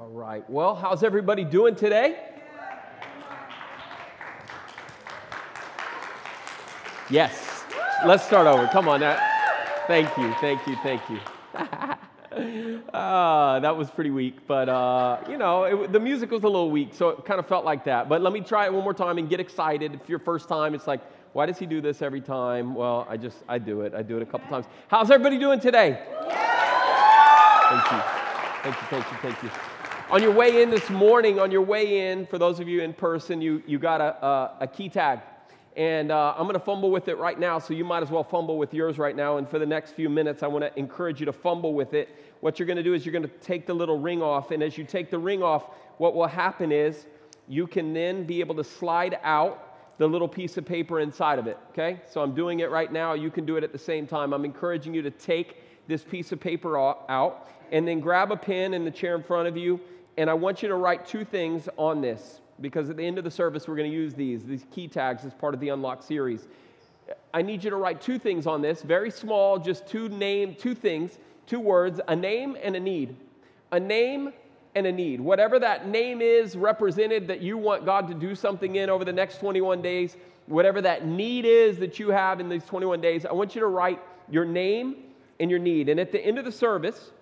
All right. Well, how's everybody doing today? Yes. Let's start over. Come on. Now. Thank you. Thank you. Thank you. uh, that was pretty weak, but uh, you know, it, the music was a little weak, so it kind of felt like that. But let me try it one more time and get excited. If your first time, it's like, why does he do this every time? Well, I just, I do it. I do it a couple times. How's everybody doing today? Thank you. Thank you, thank you, thank you. On your way in this morning, on your way in, for those of you in person, you, you got a, a, a key tag. And uh, I'm going to fumble with it right now, so you might as well fumble with yours right now. And for the next few minutes, I want to encourage you to fumble with it. What you're going to do is you're going to take the little ring off. And as you take the ring off, what will happen is you can then be able to slide out the little piece of paper inside of it. Okay? So I'm doing it right now. You can do it at the same time. I'm encouraging you to take this piece of paper out and then grab a pen in the chair in front of you. And I want you to write two things on this because at the end of the service, we're going to use these, these key tags as part of the Unlock series. I need you to write two things on this, very small, just two name, two things, two words, a name and a need. A name and a need. Whatever that name is represented that you want God to do something in over the next 21 days, whatever that need is that you have in these 21 days, I want you to write your name and your need. And at the end of the service,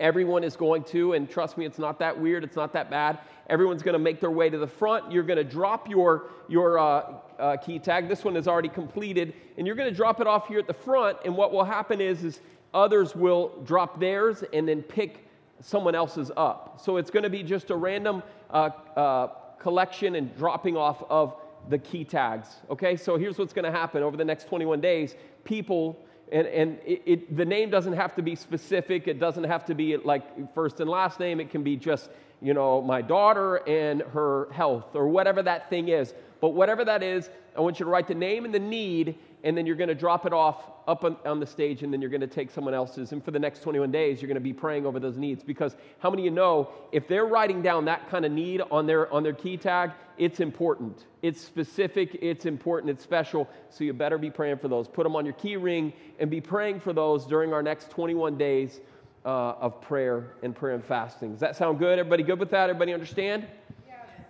everyone is going to, and trust me, it's not that weird, it's not that bad. Everyone's going to make their way to the front. You're going to drop your, your uh, uh, key tag. This one is already completed. And you're going to drop it off here at the front. And what will happen is, is others will drop theirs and then pick someone else's up. So it's going to be just a random uh, uh, collection and dropping off of the key tags. Okay, so here's what's going to happen over the next 21 days. People and, and it, it, the name doesn't have to be specific. It doesn't have to be like first and last name. It can be just you know, my daughter and her health or whatever that thing is. But whatever that is, I want you to write the name and the need, and then you're going to drop it off up on, on, the stage, and then you're going to take someone else's. And for the next 21 days, you're going to be praying over those needs. Because how many of you know if they're writing down that kind of need on their, on their key tag, it's important. It's specific, it's important, it's special. So you better be praying for those. Put them on your key ring and be praying for those during our next 21 days uh, of prayer and prayer and fasting. Does that sound good? Everybody good with that? Everybody understand?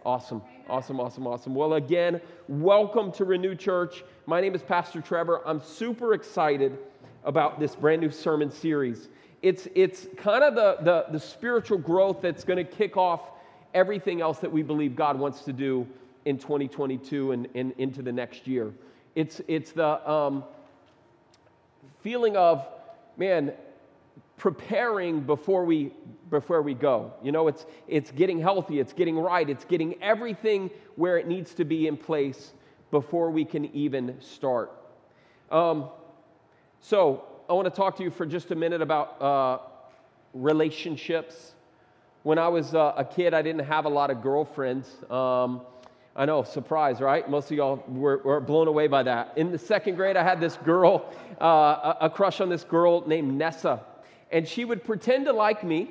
Awesome. Awesome, awesome, awesome. Well, again, welcome to Renew Church. My name is Pastor Trevor. I'm super excited about this brand new sermon series. It's, it's kind of the, the, the spiritual growth that's going to kick off everything else that we believe God wants to do in 2022 and, and into the next year. It's, it's the um, feeling of, man, preparing before we before we go. You know it's it's getting healthy it's getting right it's getting everything where it needs to be in place before we can even start. Um, so i want to talk to you for just a minute about uh, relationships. When i was uh, a kid i didn't have a lot of girlfriends. Um, I know, surprise, right? Most of y'all were, were, blown away by that. In the second grade, I had this girl, uh, a, a crush on this girl named Nessa and she would pretend to like me,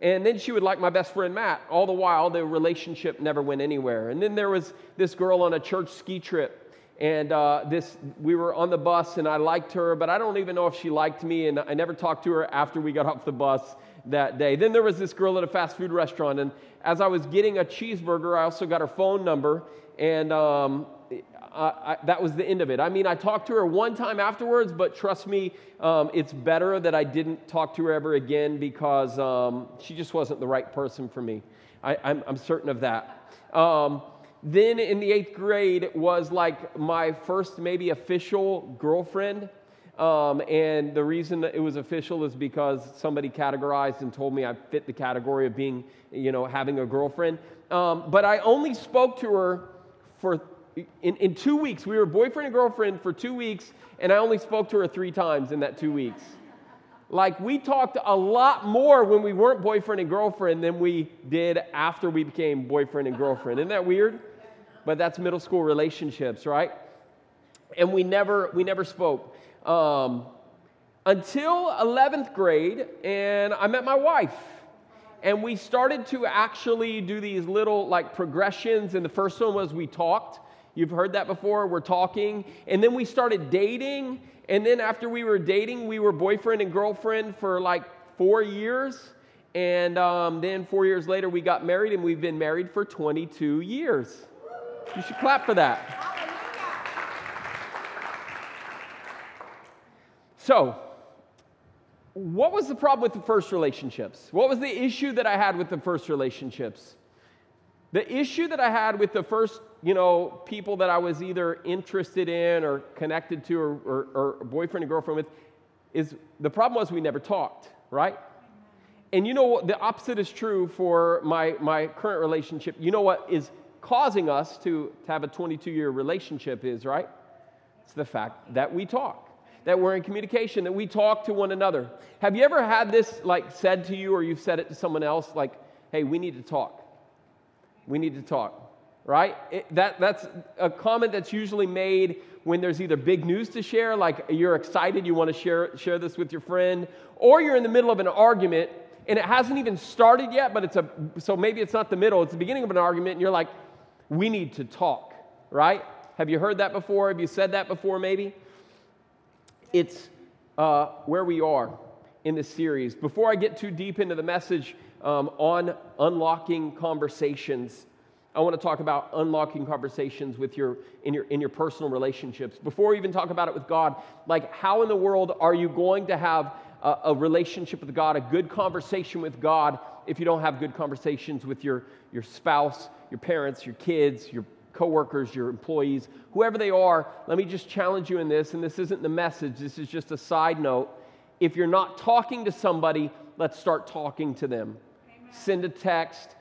and then she would like my best friend Matt. All the while, the relationship never went anywhere. And then there was this girl on a church ski trip, and uh, this we were on the bus, and I liked her, but I don't even know if she liked me, and I never talked to her after we got off the bus that day. Then there was this girl at a fast food restaurant, and as I was getting a cheeseburger, I also got her phone number, and um, I, that was the end of it. I mean, I talked to her one time afterwards, but trust me, um, it's better that I didn't talk to her ever again because um, she just wasn't the right person for me. I, am certain of that. Um, then in the eighth grade was like my first maybe official girlfriend. Um, and the reason it was official is because somebody categorized and told me I fit the category of being, you know, having a girlfriend. Um, but I only spoke to her for in, in two weeks, we were boyfriend and girlfriend for two weeks, and I only spoke to her three times in that two weeks. Like, we talked a lot more when we weren't boyfriend and girlfriend than we did after we became boyfriend and girlfriend. Isn't that weird? But that's middle school relationships, right? And we never, we never spoke. Um, until 11th grade, and I met my wife. And we started to actually do these little like progressions. And the first one was we talked. You've heard that before. We're talking. And then we started dating. And then after we were dating, we were boyfriend and girlfriend for like four years. And um, then four years later, we got married, and we've been married for 22 years. You should clap for that. So, what was the problem with the first relationships? What was the issue that I had with the first relationships? The issue that I had with the first, you know, people that I was either interested in or connected to or, or, or boyfriend and girlfriend with is the problem was we never talked, right? And you know what? The opposite is true for my, my current relationship. You know what is causing us to, to have a 22 year relationship is, right? It's the fact that we talk that we're in communication, that we talk to one another. Have you ever had this like said to you or you've said it to someone else like, hey, we need to talk? We need to talk, right? It, that, that's a comment that's usually made when there's either big news to share, like you're excited, you want to share, share this with your friend, or you're in the middle of an argument and it hasn't even started yet, but it's a, so maybe it's not the middle, it's the beginning of an argument, and you're like, we need to talk, right? Have you heard that before? Have you said that before, maybe? it's uh, where we are in this series. Before I get too deep into the message um, on unlocking conversations, I want to talk about unlocking conversations with your in your in your personal relationships. Before we even talk about it with God, like how in the world are you going to have a, a relationship with God, a good conversation with God, if you don't have good conversations with your your spouse, your parents, your kids, your coworkers, your employees, whoever they are, let me just challenge you in this, and this isn't the message, this is just a side note. If you're not talking to somebody, let's start talking to them. Amen. Send a text,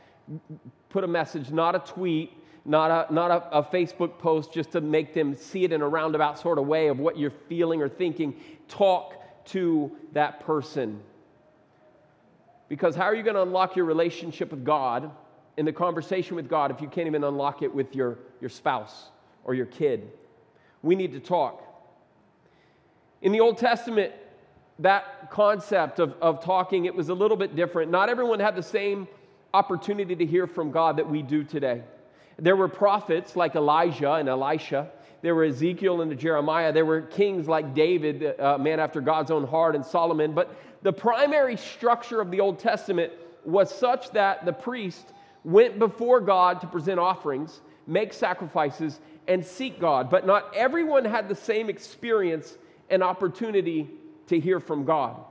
put a message, not a tweet, not, a, not a, a Facebook post just to make them see it in a roundabout sort of way of what you're feeling or thinking. Talk to that person. Because how are you going to unlock your relationship with God? in the conversation with God if you can't even unlock it with your, your spouse or your kid. We need to talk. In the Old Testament, that concept of, of talking, it was a little bit different. Not everyone had the same opportunity to hear from God that we do today. There were prophets like Elijah and Elisha. There were Ezekiel and Jeremiah. There were kings like David, uh, a man after God's own heart, and Solomon. But the primary structure of the Old Testament was such that the priest went before God to present offerings, make sacrifices, and seek God. But not everyone had the same experience and opportunity to hear from God.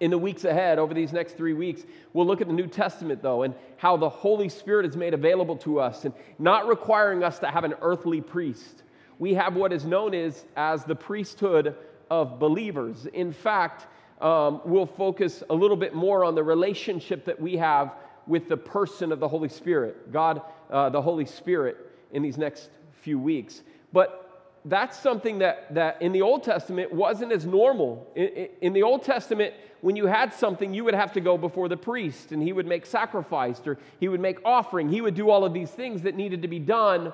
In the weeks ahead, over these next three weeks, we'll look at the New Testament, though, and how the Holy Spirit is made available to us and not requiring us to have an earthly priest. We have what is known as, as the priesthood of believers. In fact, um, we'll focus a little bit more on the relationship that we have with the person of the Holy Spirit, God, uh, the Holy Spirit, in these next few weeks. But that's something that, that in the Old Testament wasn't as normal. In, in, the Old Testament, when you had something, you would have to go before the priest and he would make sacrifice or he would make offering. He would do all of these things that needed to be done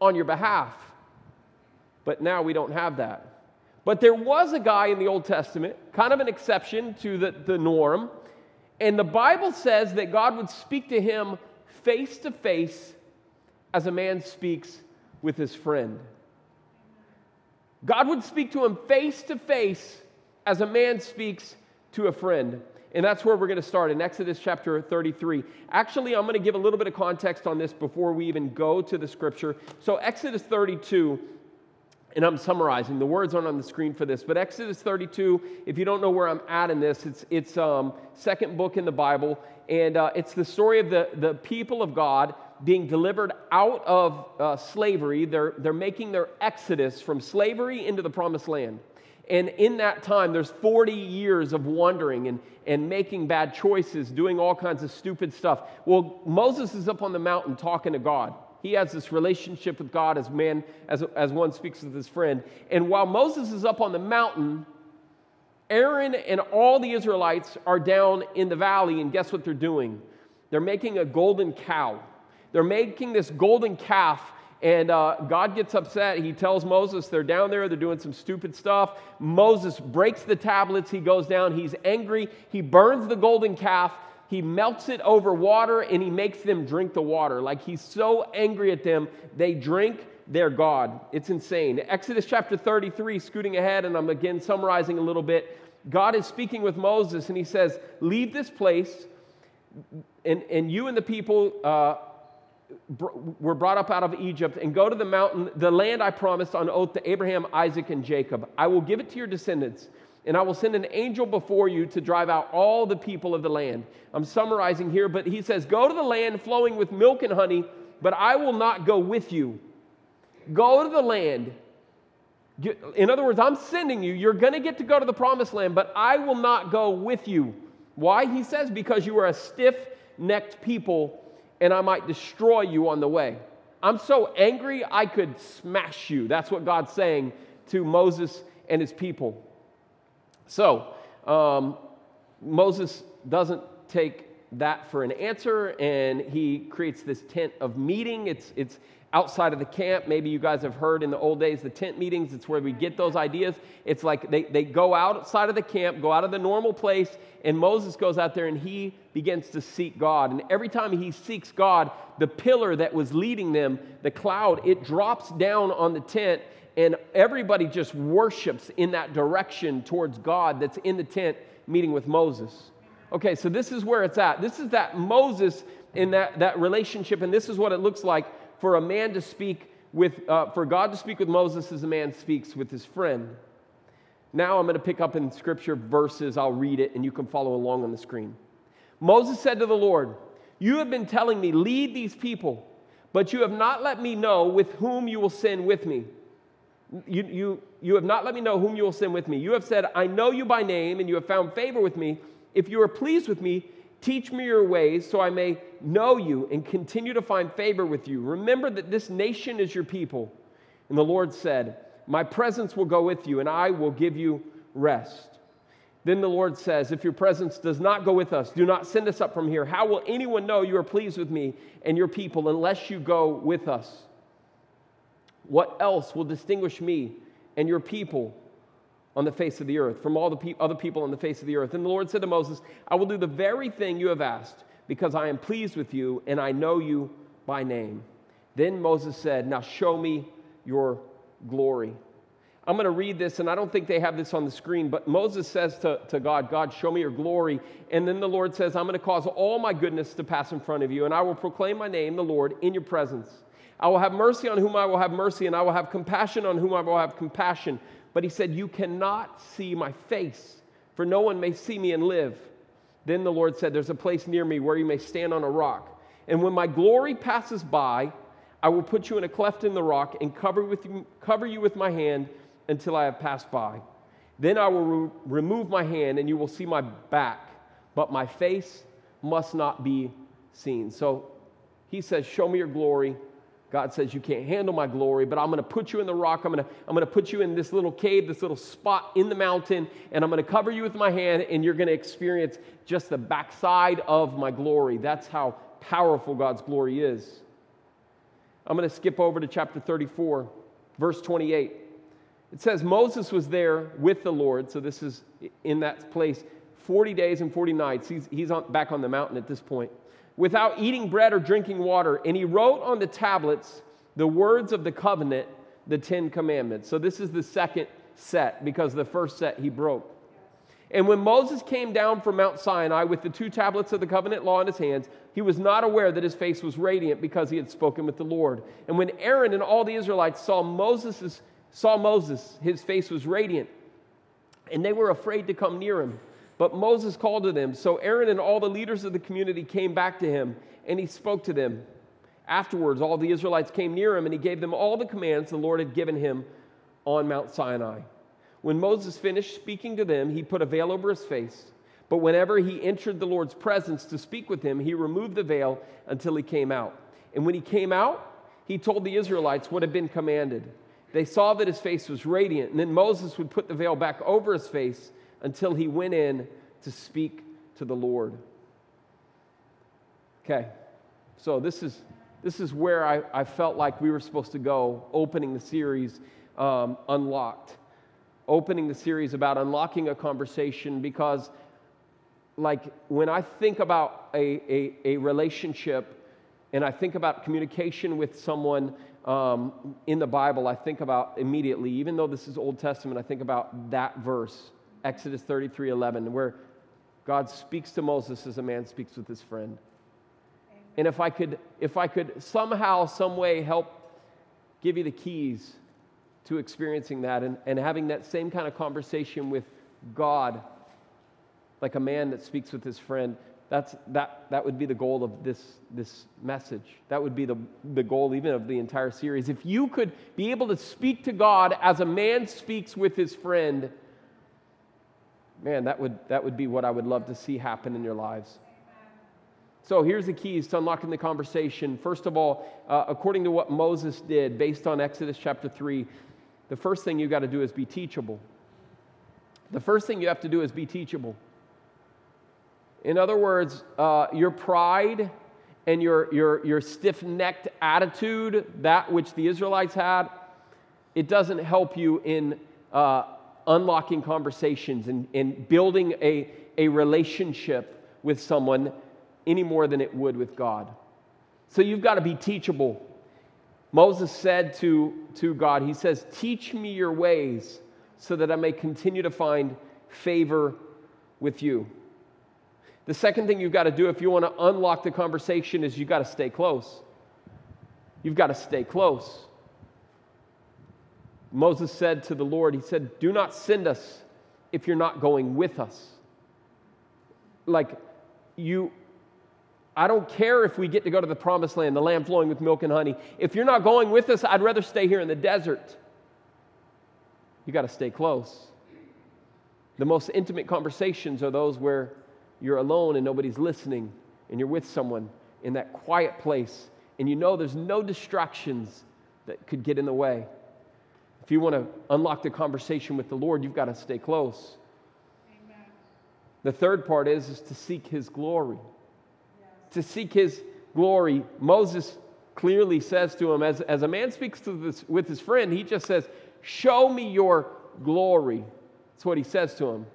on your behalf. But now we don't have that. But there was a guy in the Old Testament, kind of an exception to the, the norm, and the Bible says that God would speak to him face to face as a man speaks with his friend. God would speak to him face to face as a man speaks to a friend. And that's where we're going to start in Exodus chapter 33. Actually, I'm going to give a little bit of context on this before we even go to the scripture. So, Exodus 32 and I'm summarizing. The words aren't on the screen for this, but Exodus 32. If you don't know where I'm at in this, it's it's um, second book in the Bible, and uh, it's the story of the the people of God being delivered out of uh, slavery. They're they're making their exodus from slavery into the promised land. And in that time, there's 40 years of wandering and, and making bad choices, doing all kinds of stupid stuff. Well, Moses is up on the mountain talking to God. He has this relationship with God as man, as, as one speaks with his friend. And while Moses is up on the mountain, Aaron and all the Israelites are down in the valley, and guess what they're doing? They're making a golden cow. They're making this golden calf, and uh, God gets upset. He tells Moses they're down there, they're doing some stupid stuff. Moses breaks the tablets, he goes down, he's angry, he burns the golden calf, he melts it over water and he makes them drink the water. Like he's so angry at them, they drink their God. It's insane. Exodus chapter 33, scooting ahead, and I'm again summarizing a little bit. God is speaking with Moses, and he says, Leave this place, and, and you and the people uh, were brought up out of Egypt, and go to the mountain, the land I promised on oath to Abraham, Isaac, and Jacob. I will give it to your descendants and I will send an angel before you to drive out all the people of the land. I'm summarizing here, but he says, Go to the land flowing with milk and honey, but I will not go with you. Go to the land. In other words, I'm sending you. You're going to get to go to the promised land, but I will not go with you. Why? He says, Because you are a stiff necked people, and I might destroy you on the way. I'm so angry, I could smash you. That's what God's saying to Moses and his people. So, um, Moses doesn't take that for an answer, and he creates this tent of meeting. It's, it's outside of the camp. Maybe you guys have heard in the old days the tent meetings. It's where we get those ideas. It's like they, they go outside of the camp, go out of the normal place, and Moses goes out there and he begins to seek God. And every time he seeks God, the pillar that was leading them, the cloud, it drops down on the tent and everybody just worships in that direction towards God that's in the tent meeting with Moses. Okay, so this is where it's at. This is that Moses in that, that relationship, and this is what it looks like for a man to speak with, uh, for God to speak with Moses as a man speaks with his friend. Now I'm going to pick up in scripture verses. I'll read it, and you can follow along on the screen. Moses said to the Lord, You have been telling me, lead these people, but you have not let me know with whom you will send with me. You, you, you have not let me know whom you will send with me. You have said, I know you by name, and you have found favor with me. If you are pleased with me, teach me your ways so I may know you and continue to find favor with you. Remember that this nation is your people. And the Lord said, My presence will go with you, and I will give you rest. Then the Lord says, If your presence does not go with us, do not send us up from here. How will anyone know you are pleased with me and your people unless you go with us? What else will distinguish me and your people on the face of the earth from all the pe- other people on the face of the earth? And the Lord said to Moses, I will do the very thing you have asked because I am pleased with you and I know you by name. Then Moses said, Now show me your glory. I'm going to read this, and I don't think they have this on the screen, but Moses says to, to God, God, show me your glory. And then the Lord says, I'm going to cause all my goodness to pass in front of you, and I will proclaim my name, the Lord, in your presence. I will have mercy on whom I will have mercy, and I will have compassion on whom I will have compassion. But he said, You cannot see my face, for no one may see me and live. Then the Lord said, There's a place near me where you may stand on a rock. And when my glory passes by, I will put you in a cleft in the rock and cover, with you, cover you with my hand until I have passed by. Then I will re- remove my hand, and you will see my back, but my face must not be seen. So he says, Show me your glory. God says, You can't handle my glory, but I'm going to put you in the rock. I'm going to, I'm going to put you in this little cave, this little spot in the mountain, and I'm going to cover you with my hand, and you're going to experience just the backside of my glory. That's how powerful God's glory is. I'm going to skip over to chapter 34, verse 28. It says, Moses was there with the Lord, so this is in that place, 40 days and 40 nights. He's, he's on, back on the mountain at this point without eating bread or drinking water. And he wrote on the tablets the words of the covenant, the Ten Commandments. So this is the second set because the first set he broke. And when Moses came down from Mount Sinai with the two tablets of the covenant law in his hands, he was not aware that his face was radiant because he had spoken with the Lord. And when Aaron and all the Israelites saw Moses, saw Moses, his face was radiant, and they were afraid to come near him. But Moses called to them. So Aaron and all the leaders of the community came back to him, and he spoke to them. Afterwards, all the Israelites came near him, and he gave them all the commands the Lord had given him on Mount Sinai. When Moses finished speaking to them, he put a veil over his face. But whenever he entered the Lord's presence to speak with him, he removed the veil until he came out. And when he came out, he told the Israelites what had been commanded. They saw that his face was radiant, and then Moses would put the veil back over his face until he went in to speak to the Lord. Okay, so this is, this is where I, I felt like we were supposed to go, opening the series um, Unlocked. Opening the series about unlocking a conversation because, like, when I think about a, a, a relationship and I think about communication with someone um, in the Bible, I think about immediately, even though this is Old Testament, I think about that verse Exodus 33 11, where God speaks to Moses as a man speaks with his friend. And if I could, if I could somehow, some way help give you the keys to experiencing that and, and having that same kind of conversation with God, like a man that speaks with his friend, that's, that, that would be the goal of this, this message. That would be the, the goal even of the entire series. If you could be able to speak to God as a man speaks with his friend, man, that would, that would be what I would love to see happen in your lives. So here's the keys to unlocking the conversation. First of all, uh, according to what Moses did, based on Exodus chapter 3, the first thing you got to do is be teachable. The first thing you have to do is be teachable. In other words, uh, your pride and your, your, your stiff necked attitude, that which the Israelites had, it doesn't help you in uh, unlocking conversations and, and building a, a relationship with someone any more than it would with God. So you've got to be teachable. Moses said to, to God, He says, Teach me your ways so that I may continue to find favor with you. The second thing you've got to do if you want to unlock the conversation is you've got to stay close. You've got to stay close. Moses said to the Lord, He said, Do not send us if you're not going with us. Like, you, I don't care if we get to go to the promised land, the land flowing with milk and honey. If you're not going with us, I'd rather stay here in the desert. You got to stay close. The most intimate conversations are those where you're alone and nobody's listening, and you're with someone in that quiet place, and you know there's no distractions that could get in the way. If you want to unlock the conversation with the Lord, you've got to stay close. Amen. The third part is, is to seek His glory. Yes. To seek His glory. Moses clearly says to him, as, as a man speaks to this, with his friend, he just says, Show me your glory. That's what he says to him.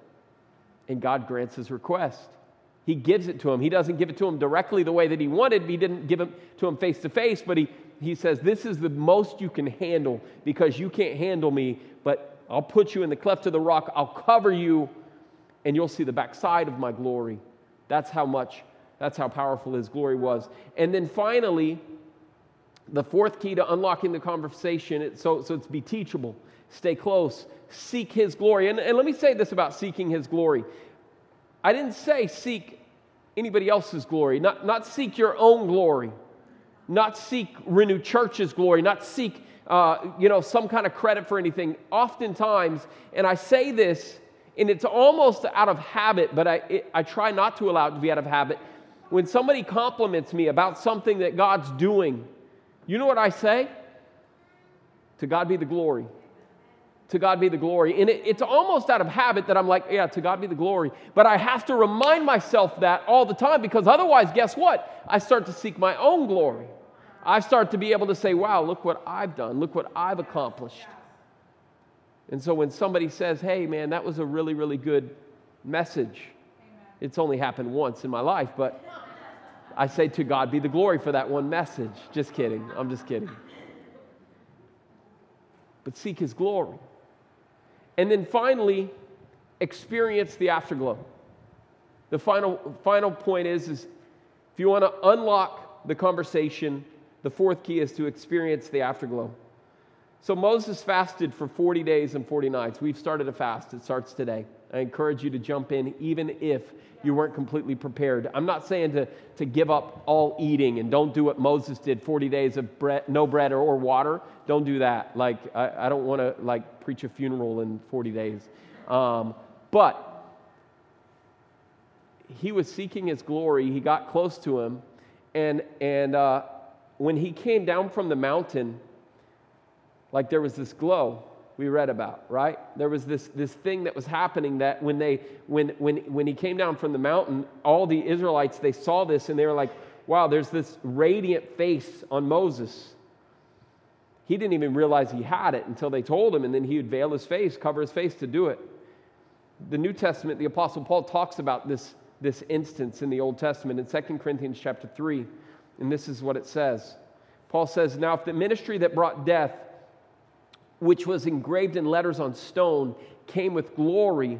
And God grants his request. He gives it to him. He doesn't give it to him directly the way that he wanted. He didn't give it to him face to face, but he, he says, This is the most you can handle because you can't handle me, but I'll put you in the cleft of the rock. I'll cover you, and you'll see the backside of my glory. That's how much, that's how powerful his glory was. And then finally, the fourth key to unlocking the conversation, so, so it's be teachable, stay close, seek his glory. And, and let me say this about seeking his glory. I didn't say seek anybody else's glory, not, not seek your own glory, not seek Renew Church's glory, not seek uh, you know, some kind of credit for anything. Oftentimes, and I say this, and it's almost out of habit, but I, it, I try not to allow it to be out of habit. When somebody compliments me about something that God's doing, you know what I say? To God be the glory. To God be the glory. And it, it's almost out of habit that I'm like, yeah, to God be the glory. But I have to remind myself that all the time because otherwise, guess what? I start to seek my own glory. I start to be able to say, wow, look what I've done. Look what I've accomplished. And so when somebody says, hey, man, that was a really, really good message, it's only happened once in my life, but I say, to God be the glory for that one message. Just kidding. I'm just kidding. But seek his glory. And then finally, experience the afterglow. The final, final point is, is if you want to unlock the conversation, the fourth key is to experience the afterglow. So Moses fasted for 40 days and 40 nights. We've started a fast. It starts today. I encourage you to jump in even if you weren't completely prepared. I'm not saying to, to give up all eating and don't do what Moses did 40 days of bread, no bread or, or water. Don't do that. Like, I, I don't want to like preach a funeral in 40 days. Um, but he was seeking his glory. He got close to him. And, and uh, when he came down from the mountain, like there was this glow we read about, right? There was this, this thing that was happening that when, they, when, when, when he came down from the mountain, all the Israelites, they saw this and they were like, wow, there's this radiant face on Moses. He didn't even realize he had it until they told him, and then he would veil his face, cover his face to do it. The New Testament, the Apostle Paul talks about this, this instance in the Old Testament in 2 Corinthians chapter 3, and this is what it says. Paul says, Now, if the ministry that brought death which was engraved in letters on stone, came with glory,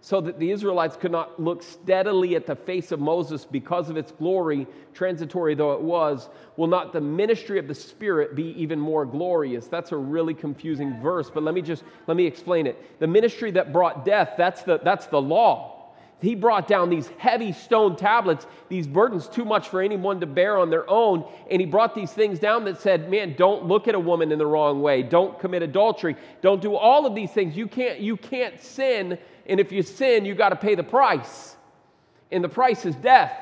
so that the Israelites could not look steadily at the face of Moses because of its glory, transitory though it was, will not the ministry of the Spirit be even more glorious? That's a really confusing verse, but let me just let me explain it. The ministry that brought death, that's the that's the law. He brought down these heavy stone tablets, these burdens too much for anyone to bear on their own. And he brought these things down that said, man, don't look at a woman in the wrong way. Don't commit adultery. Don't do all of these things. You can't, you can't sin. And if you sin, you got to pay the price. And the price is death.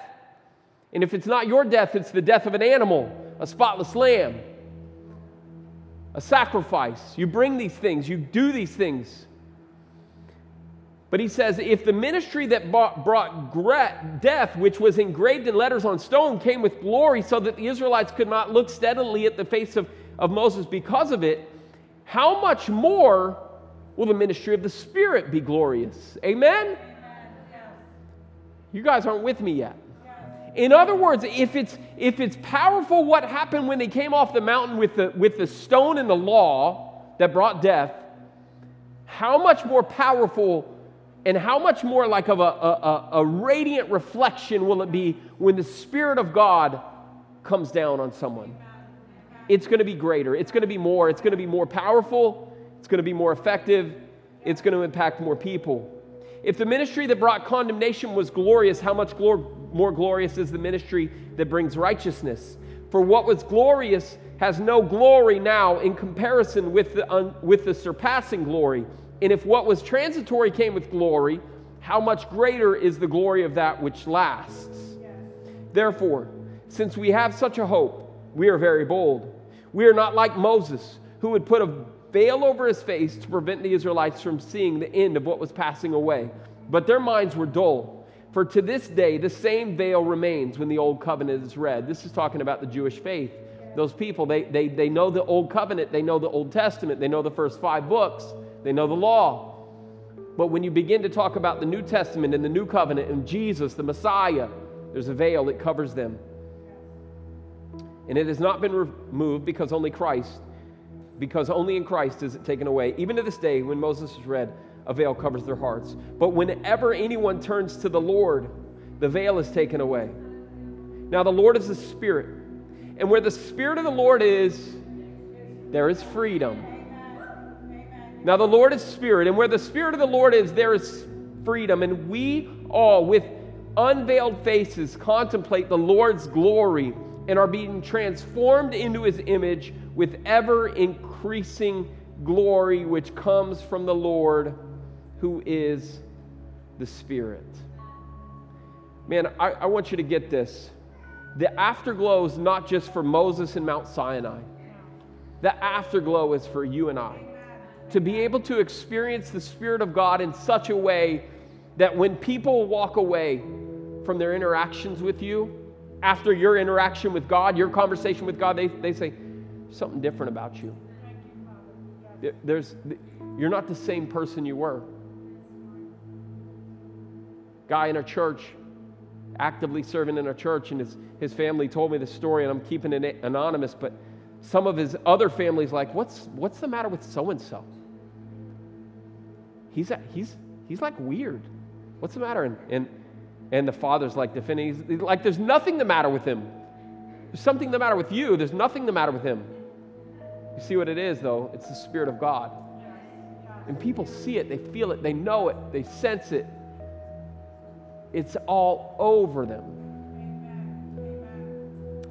And if it's not your death, it's the death of an animal, a spotless lamb, a sacrifice. You bring these things, you do these things. But he says, if the ministry that brought death, which was engraved in letters on stone, came with glory so that the Israelites could not look steadily at the face of, of Moses because of it, how much more will the ministry of the Spirit be glorious? Amen? You guys aren't with me yet. In other words, if it's, if it's powerful what happened when they came off the mountain with the, with the stone and the law that brought death, how much more powerful and how much more like of a, a, a, radiant reflection will it be when the Spirit of God comes down on someone? It's going to be greater. It's going to be more. It's going to be more powerful. It's going to be more effective. It's going to impact more people. If the ministry that brought condemnation was glorious, how much glor- more glorious is the ministry that brings righteousness? For what was glorious has no glory now in comparison with the, un- with the surpassing glory and if what was transitory came with glory, how much greater is the glory of that which lasts? Therefore, since we have such a hope, we are very bold. We are not like Moses, who would put a veil over his face to prevent the Israelites from seeing the end of what was passing away. But their minds were dull. For to this day, the same veil remains when the old covenant is read. This is talking about the Jewish faith. Those people, they, they, they know the old covenant, they know the Old Testament, they know the first five books they know the law. But when you begin to talk about the New Testament and the New Covenant and Jesus, the Messiah, there's a veil that covers them. And it has not been removed because only Christ, because only in Christ is it taken away. Even to this day, when Moses is read, a veil covers their hearts. But whenever anyone turns to the Lord, the veil is taken away. Now, the Lord is the Spirit. And where the Spirit of the Lord is, there is freedom. Now, the Lord is Spirit, and where the Spirit of the Lord is, there is freedom. And we all, with unveiled faces, contemplate the Lord's glory and are being transformed into his image with ever increasing glory, which comes from the Lord, who is the Spirit. Man, I, I want you to get this. The afterglow is not just for Moses and Mount Sinai, the afterglow is for you and I to be able to experience the Spirit of God in such a way that when people walk away from their interactions with you, after your interaction with God, your conversation with God, they, they say, something different about you. There's, you're not the same person you were. Guy in a church, actively serving in a church, and his, his family told me the story, and I'm keeping it anonymous, but some of his other families like, what's, what's the matter with so and so? He's, he's, he's like weird. What's the matter? And, and, and the father's like defending, he's like, there's nothing the matter with him. There's something the matter with you. There's nothing the matter with him. You see what it is, though? It's the Spirit of God. And people see it, they feel it, they know it, they sense it. It's all over them.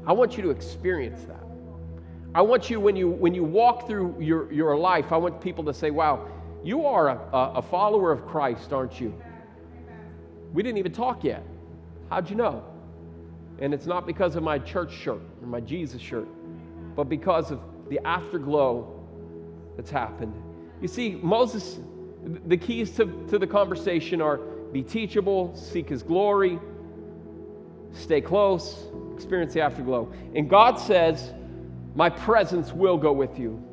I want you to experience that. I want you, when you, when you walk through your, your life, I want people to say, wow, you are a, a follower of Christ, aren't you? We didn't even talk yet. How'd you know? And it's not because of my church shirt or my Jesus shirt, but because of the afterglow that's happened. You see, Moses, the keys to, to the conversation are be teachable, seek his glory, stay close, experience the afterglow. And God says, My presence will go with you.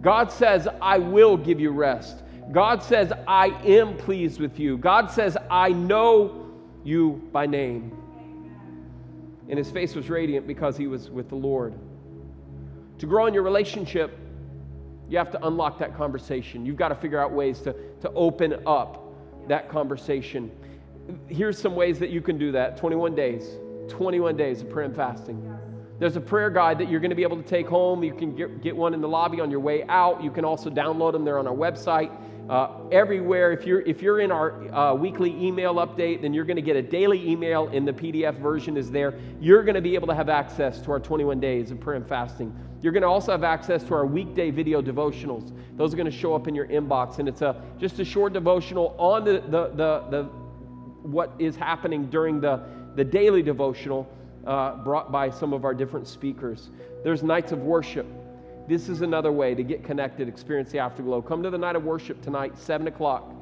God says, I will give you rest. God says, I am pleased with you. God says, I know you by name. And his face was radiant because he was with the Lord. To grow in your relationship, you have to unlock that conversation. You've got to figure out ways to, to open up that conversation. Here's some ways that you can do that 21 days. 21 days of prayer and fasting. There's a prayer guide that you're going to be able to take home. You can get, get one in the lobby on your way out. You can also download them. They're on our website. Uh, everywhere, if you're, if you're in our uh, weekly email update, then you're going to get a daily email, and the PDF version is there. You're going to be able to have access to our 21 days of prayer and fasting. You're going to also have access to our weekday video devotionals. Those are going to show up in your inbox, and it's a, just a short devotional on the, the, the, the what is happening during the, the daily devotional uh, brought by some of our different speakers. There's nights of worship. This is another way to get connected, experience the afterglow. Come to the night of worship tonight, 7 o'clock.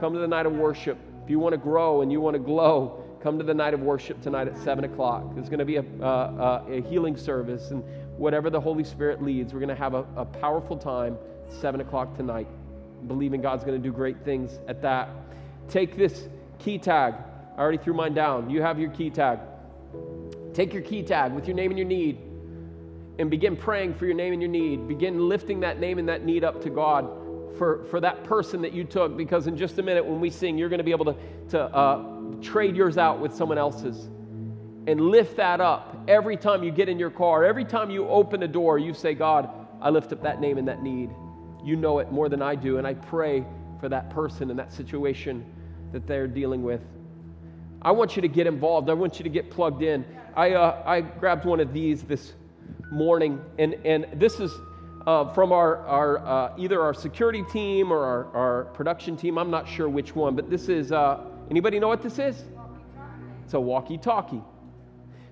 Come to the night of worship. If you want to grow and you want to glow, come to the night of worship tonight at 7 o'clock. There's going to be a, a healing service, and whatever the Holy Spirit leads, we're going to have a, a powerful time, 7 o'clock tonight. Believing God's going to do great things at that. Take this key tag. I already threw mine down. You have your key tag. Take your key tag with your name and your need and begin praying for your name and your need. Begin lifting that name and that need up to God for, for that person that you took. Because in just a minute, when we sing, you're going to be able to, to uh, trade yours out with someone else's. And lift that up every time you get in your car, every time you open a door, you say, God, I lift up that name and that need. You know it more than I do, and I pray for that person and that situation that they're dealing with. I want you to get involved. I want you to get plugged in. I, uh, I grabbed one of these this morning, and, and this is uh, from our, our uh, either our security team or our, our production team. I'm not sure which one, but this is uh, anybody know what this is? It's a walkie-talkie.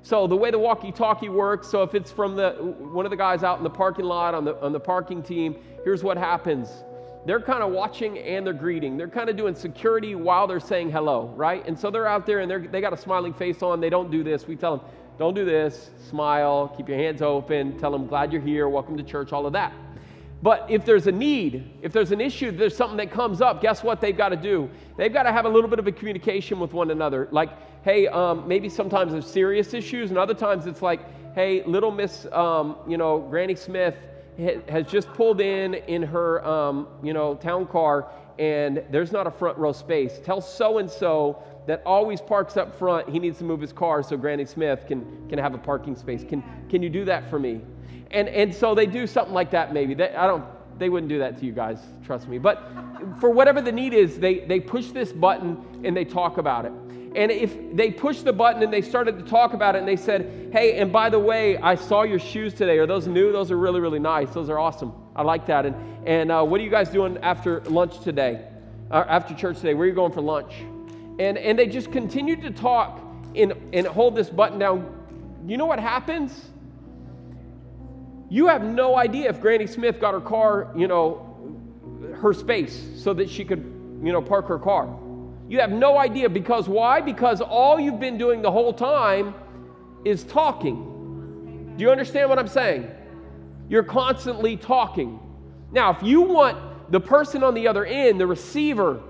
So the way the walkie-talkie works, so if it's from the one of the guys out in the parking lot on the on the parking team, here's what happens they're kind of watching and they're greeting. They're kind of doing security while they're saying hello, right? And so they're out there and they're, they got a smiling face on. They don't do this. We tell them, don't do this. Smile, keep your hands open, tell them, glad you're here, welcome to church, all of that. But if there's a need, if there's an issue, there's something that comes up, guess what they've got to do? They've got to have a little bit of a communication with one another. Like, hey, um, maybe sometimes there's serious issues, and other times it's like, hey, little Miss, um, you know, Granny Smith has just pulled in in her, um, you know, town car, and there's not a front row space. Tell so and so that always parks up front. He needs to move his car so Granny Smith can can have a parking space. Can can you do that for me? And and so they do something like that. Maybe they, I don't. They wouldn't do that to you guys, trust me. But for whatever the need is, they they push this button and they talk about it. And if they pushed the button and they started to talk about it and they said, hey, and by the way, I saw your shoes today. Are those new? Those are really, really nice. Those are awesome. I like that. And, and uh, what are you guys doing after lunch today? Uh, after church today? Where are you going for lunch? And, and they just continued to talk and, and hold this button down. You know what happens? You have no idea if Granny Smith got her car, you know, her space so that she could, you know, park her car. You have no idea because why? Because all you've been doing the whole time is talking. Do you understand what I'm saying? You're constantly talking. Now, if you want the person on the other end, the receiver,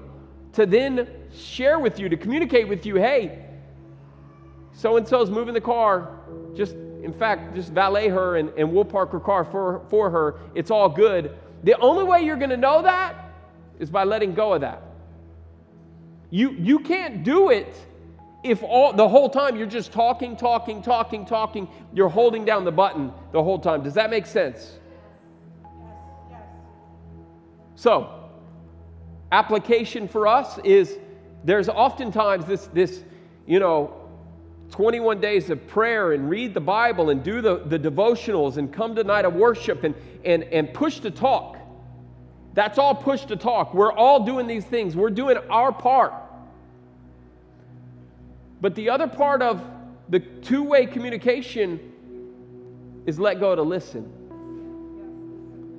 to then share with you, to communicate with you, hey, so and so is moving the car, just in fact, just valet her and, and we'll park her car for, for her. It's all good. The only way you're going to know that is by letting go of that. You, you can't do it if all the whole time you're just talking, talking, talking, talking, you're holding down the button the whole time. Does that make sense? So, application for us is there's oftentimes this, this, you know, 21 days of prayer and read the Bible and do the, the devotionals and come to night of worship and, and, and push to talk. That's all push to talk. We're all doing these things. We're doing our part. But the other part of the two way communication is let go to listen.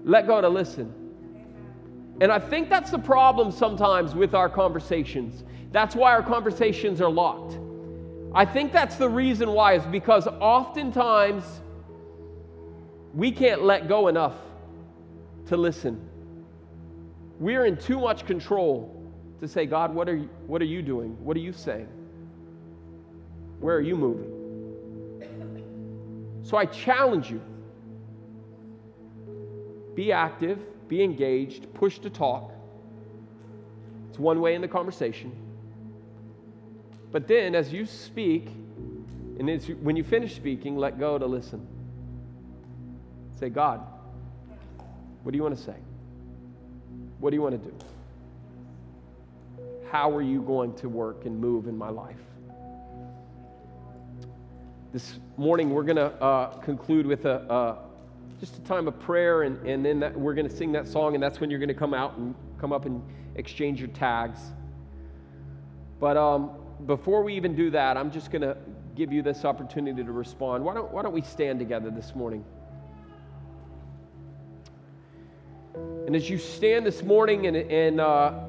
Let go to listen. And I think that's the problem sometimes with our conversations. That's why our conversations are locked. I think that's the reason why, is because oftentimes we can't let go enough to listen. We're in too much control to say, God, what are you, what are you doing? What are you saying? Where are you moving? So I challenge you be active, be engaged, push to talk. It's one way in the conversation. But then, as you speak, and when you finish speaking, let go to listen. Say, God, what do you want to say? What do you want to do? How are you going to work and move in my life? This morning, we're going to uh, conclude with a, uh, just a time of prayer, and, and then that, we're going to sing that song, and that's when you're going to come out and come up and exchange your tags. But um, before we even do that, I'm just going to give you this opportunity to respond. Why don't, why don't we stand together this morning? And as you stand this morning, and, and uh,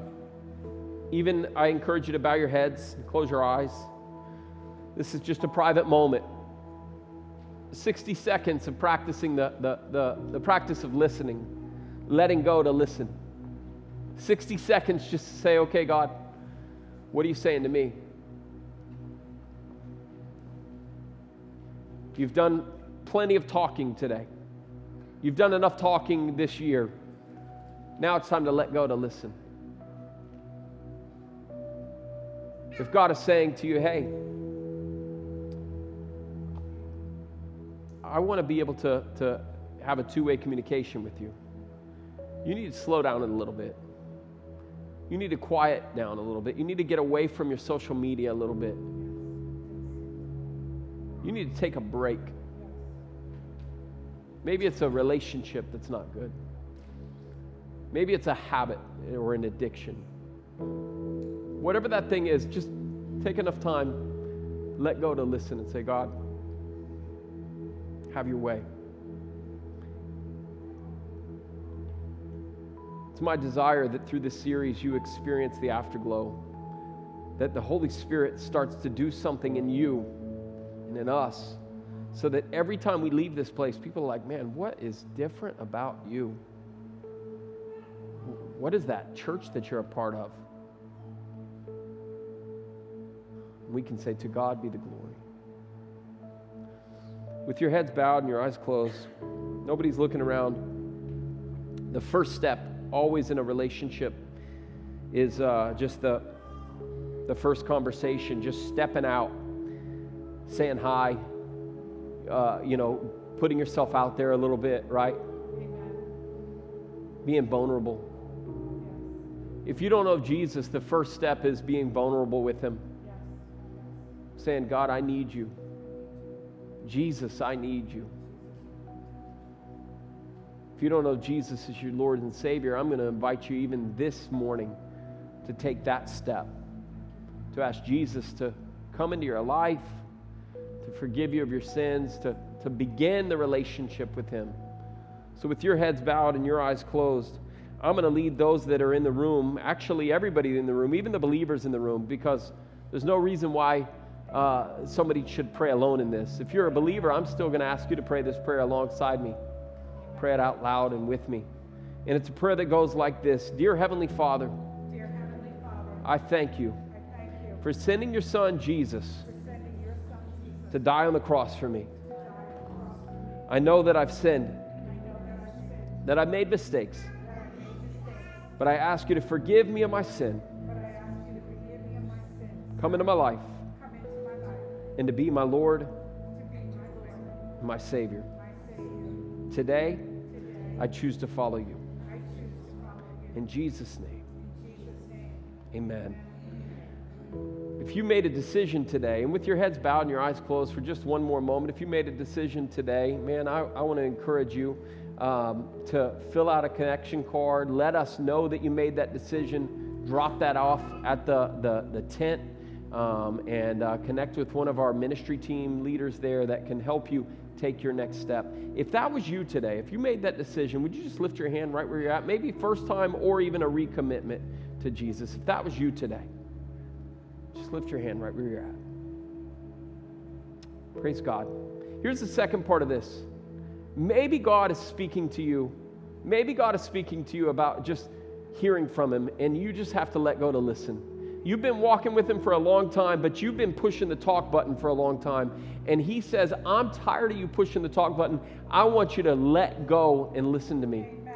even I encourage you to bow your heads and close your eyes. This is just a private moment. 60 seconds of practicing the, the, the, the practice of listening, letting go to listen. 60 seconds just to say, okay, God, what are you saying to me? You've done plenty of talking today. You've done enough talking this year. Now it's time to let go to listen. If God is saying to you, hey, I want to be able to, to have a two way communication with you, you need to slow down a little bit. You need to quiet down a little bit. You need to get away from your social media a little bit. You need to take a break. Maybe it's a relationship that's not good. Maybe it's a habit or an addiction. Whatever that thing is, just take enough time, let go to listen and say, God, have your way. It's my desire that through this series you experience the afterglow, that the Holy Spirit starts to do something in you and in us, so that every time we leave this place, people are like, man, what is different about you? What is that church that you're a part of? We can say, To God be the glory. With your heads bowed and your eyes closed, nobody's looking around. The first step, always in a relationship, is uh, just the, the first conversation, just stepping out, saying hi, uh, you know, putting yourself out there a little bit, right? Being vulnerable. If you don't know Jesus, the first step is being vulnerable with Him. Saying, God, I need you. Jesus, I need you. If you don't know Jesus as your Lord and Savior, I'm going to invite you even this morning to take that step, to ask Jesus to come into your life, to forgive you of your sins, to, to begin the relationship with Him. So, with your heads bowed and your eyes closed, I'm going to lead those that are in the room, actually, everybody in the room, even the believers in the room, because there's no reason why uh, somebody should pray alone in this. If you're a believer, I'm still going to ask you to pray this prayer alongside me. Pray it out loud and with me. And it's a prayer that goes like this Dear Heavenly Father, Dear Heavenly Father, I thank you I thank you for sending your Son, Jesus, your Son Jesus to die on the cross for me. to die on the cross for me. I know that I've sinned, I know that I've sinned, that I've made mistakes, I've made mistakes, but I ask you to forgive me of my sin, but I ask you to forgive me of my sins. come into my life, and to be my Lord, my Savior. Today, I choose to follow you. In Jesus' name, amen. If you made a decision today, and with your heads bowed and your eyes closed for just one more moment, if you made a decision today, man, I, I want to encourage you um, to fill out a connection card. Let us know that you made that decision. Drop that off at the, the, the tent um, and uh, connect with one of our ministry team leaders there that can help you take your next step. If that was you today, if you made that decision, would you just lift your hand right where you're at? Maybe first time or even a recommitment to Jesus. If that was you today, just lift your hand right where you're at. Praise God. Here's the second part of this. Maybe God is speaking to you. Maybe God is speaking to you about just hearing from Him, and you just have to let go to listen. You've been walking with Him for a long time, but you've been pushing the talk button for a long time. And He says, I'm tired of you pushing the talk button. I want you to let go and listen to me. Amen.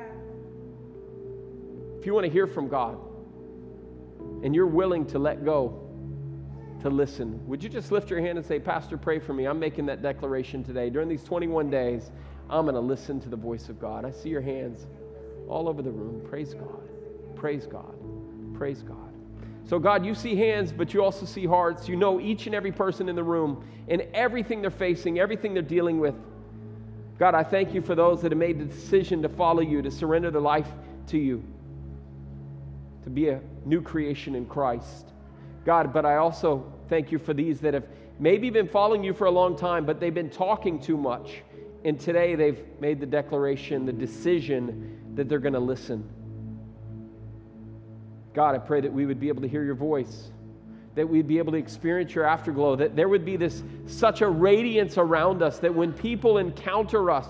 If you want to hear from God, and you're willing to let go, to listen, would you just lift your hand and say, Pastor, pray for me? I'm making that declaration today. During these 21 days, I'm going to listen to the voice of God. I see your hands all over the room. Praise God. Praise God. Praise God. So, God, you see hands, but you also see hearts. You know each and every person in the room and everything they're facing, everything they're dealing with. God, I thank you for those that have made the decision to follow you, to surrender their life to you, to be a new creation in Christ. God, but I also thank you for these that have maybe been following you for a long time, but they've been talking too much. And today they've made the declaration, the decision that they're going to listen. God, I pray that we would be able to hear your voice, that we'd be able to experience your afterglow, that there would be this such a radiance around us that when people encounter us,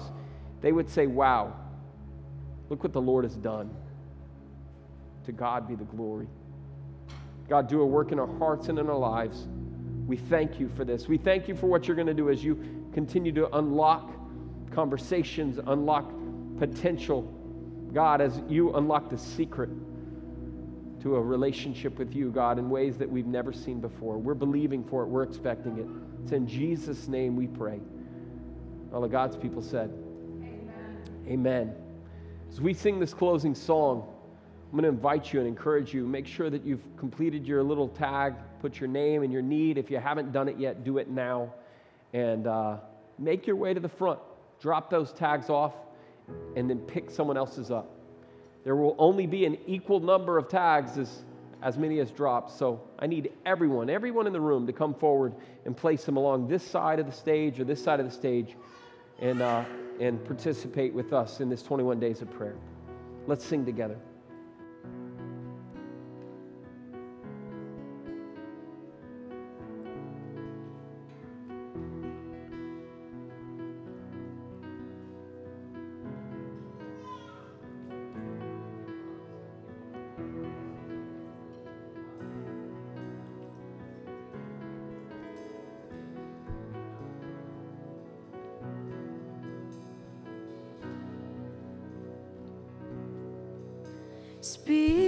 they would say, Wow, look what the Lord has done. To God be the glory. God, do a work in our hearts and in our lives. We thank you for this. We thank you for what you're going to do as you continue to unlock conversations, unlock potential. God, as you unlock the secret to a relationship with you, God, in ways that we've never seen before. We're believing for it, we're expecting it. It's in Jesus' name we pray. All of God's people said, Amen. Amen. As we sing this closing song, I'm going to invite you and encourage you. Make sure that you've completed your little tag, put your name and your need. If you haven't done it yet, do it now. And uh, make your way to the front. Drop those tags off and then pick someone else's up. There will only be an equal number of tags as, as many as drops. So I need everyone, everyone in the room to come forward and place them along this side of the stage or this side of the stage and, uh, and participate with us in this 21 days of prayer. Let's sing together. Spirit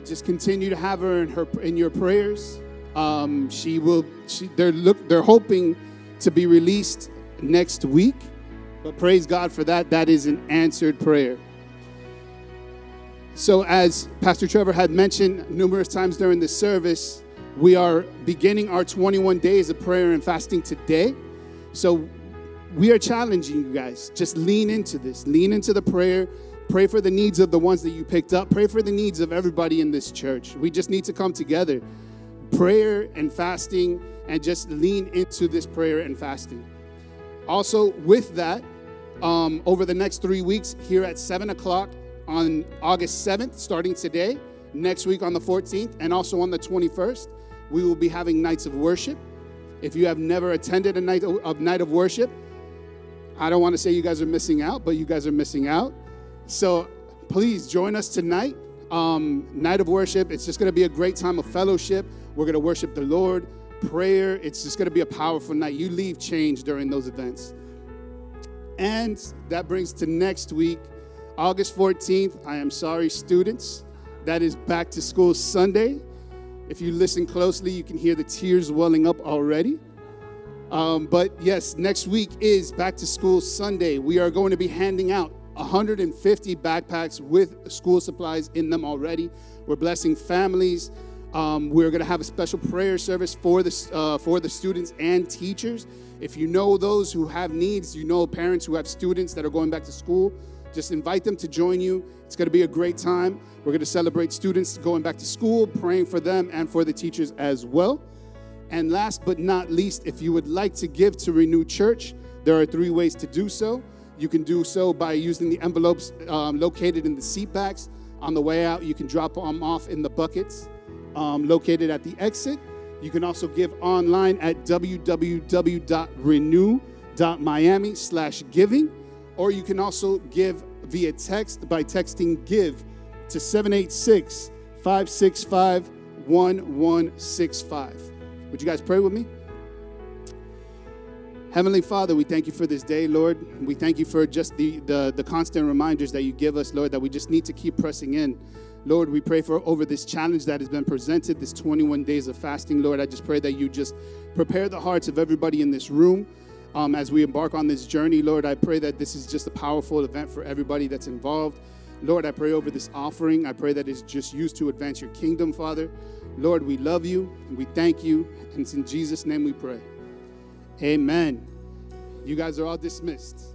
but just continue to have her in her in your prayers. Um, she will. She, they're look. They're hoping to be released next week, but praise God for that. That is an answered prayer. So, as Pastor Trevor had mentioned numerous times during the service, we are beginning our 21 days of prayer and fasting today. So, we are challenging you guys. Just lean into this. Lean into the prayer. Pray for the needs of the ones that you picked up. Pray for the needs of everybody in this church. We just need to come together. Prayer and fasting, and just lean into this prayer and fasting. Also, with that, um, over the next three weeks, here at 7 o'clock on August 7th, starting today, next week on the 14th, and also on the 21st, we will be having nights of worship. If you have never attended a night of, night of worship, I don't want to say you guys are missing out, but you guys are missing out. So please join us tonight. Um, night of worship. It's just going to be a great time of fellowship. We're going to worship the Lord, prayer. It's just going to be a powerful night. You leave changed during those events. And that brings to next week, August 14th. I am sorry, students. That is back to school Sunday. If you listen closely, you can hear the tears welling up already. Um, but yes, next week is back to school Sunday. We are going to be handing out 150 backpacks with school supplies in them already. We're blessing families. Um, we're going to have a special prayer service for the, uh, for the students and teachers. If you know those who have needs, you know parents who have students that are going back to school, just invite them to join you. It's going to be a great time. We're going to celebrate students going back to school, praying for them and for the teachers as well. And last but not least, if you would like to give to Renew Church, there are three ways to do so. You can do so by using the envelopes um, located in the seat backs. On the way out, you can drop them off in the buckets um, located at the exit. You can also give online at www.renew.miami slash giving, or you can also give via text by texting GIVE to 786 565 1165. Would you guys pray with me? Heavenly Father, we thank you for this day, Lord. We thank you for just the, the, the constant reminders that you give us, Lord, that we just need to keep pressing in. Lord, we pray for over this challenge that has been presented, this 21 days of fasting, Lord. I just pray that you just prepare the hearts of everybody in this room. um, as we embark on this journey. Lord, I pray that this is just a powerful event for everybody that's involved. Lord, I pray over this offering. I pray that it's just used to advance your kingdom, Father. Lord, we love you and we thank you. And it's in Jesus' name we pray. Amen. You guys are all dismissed.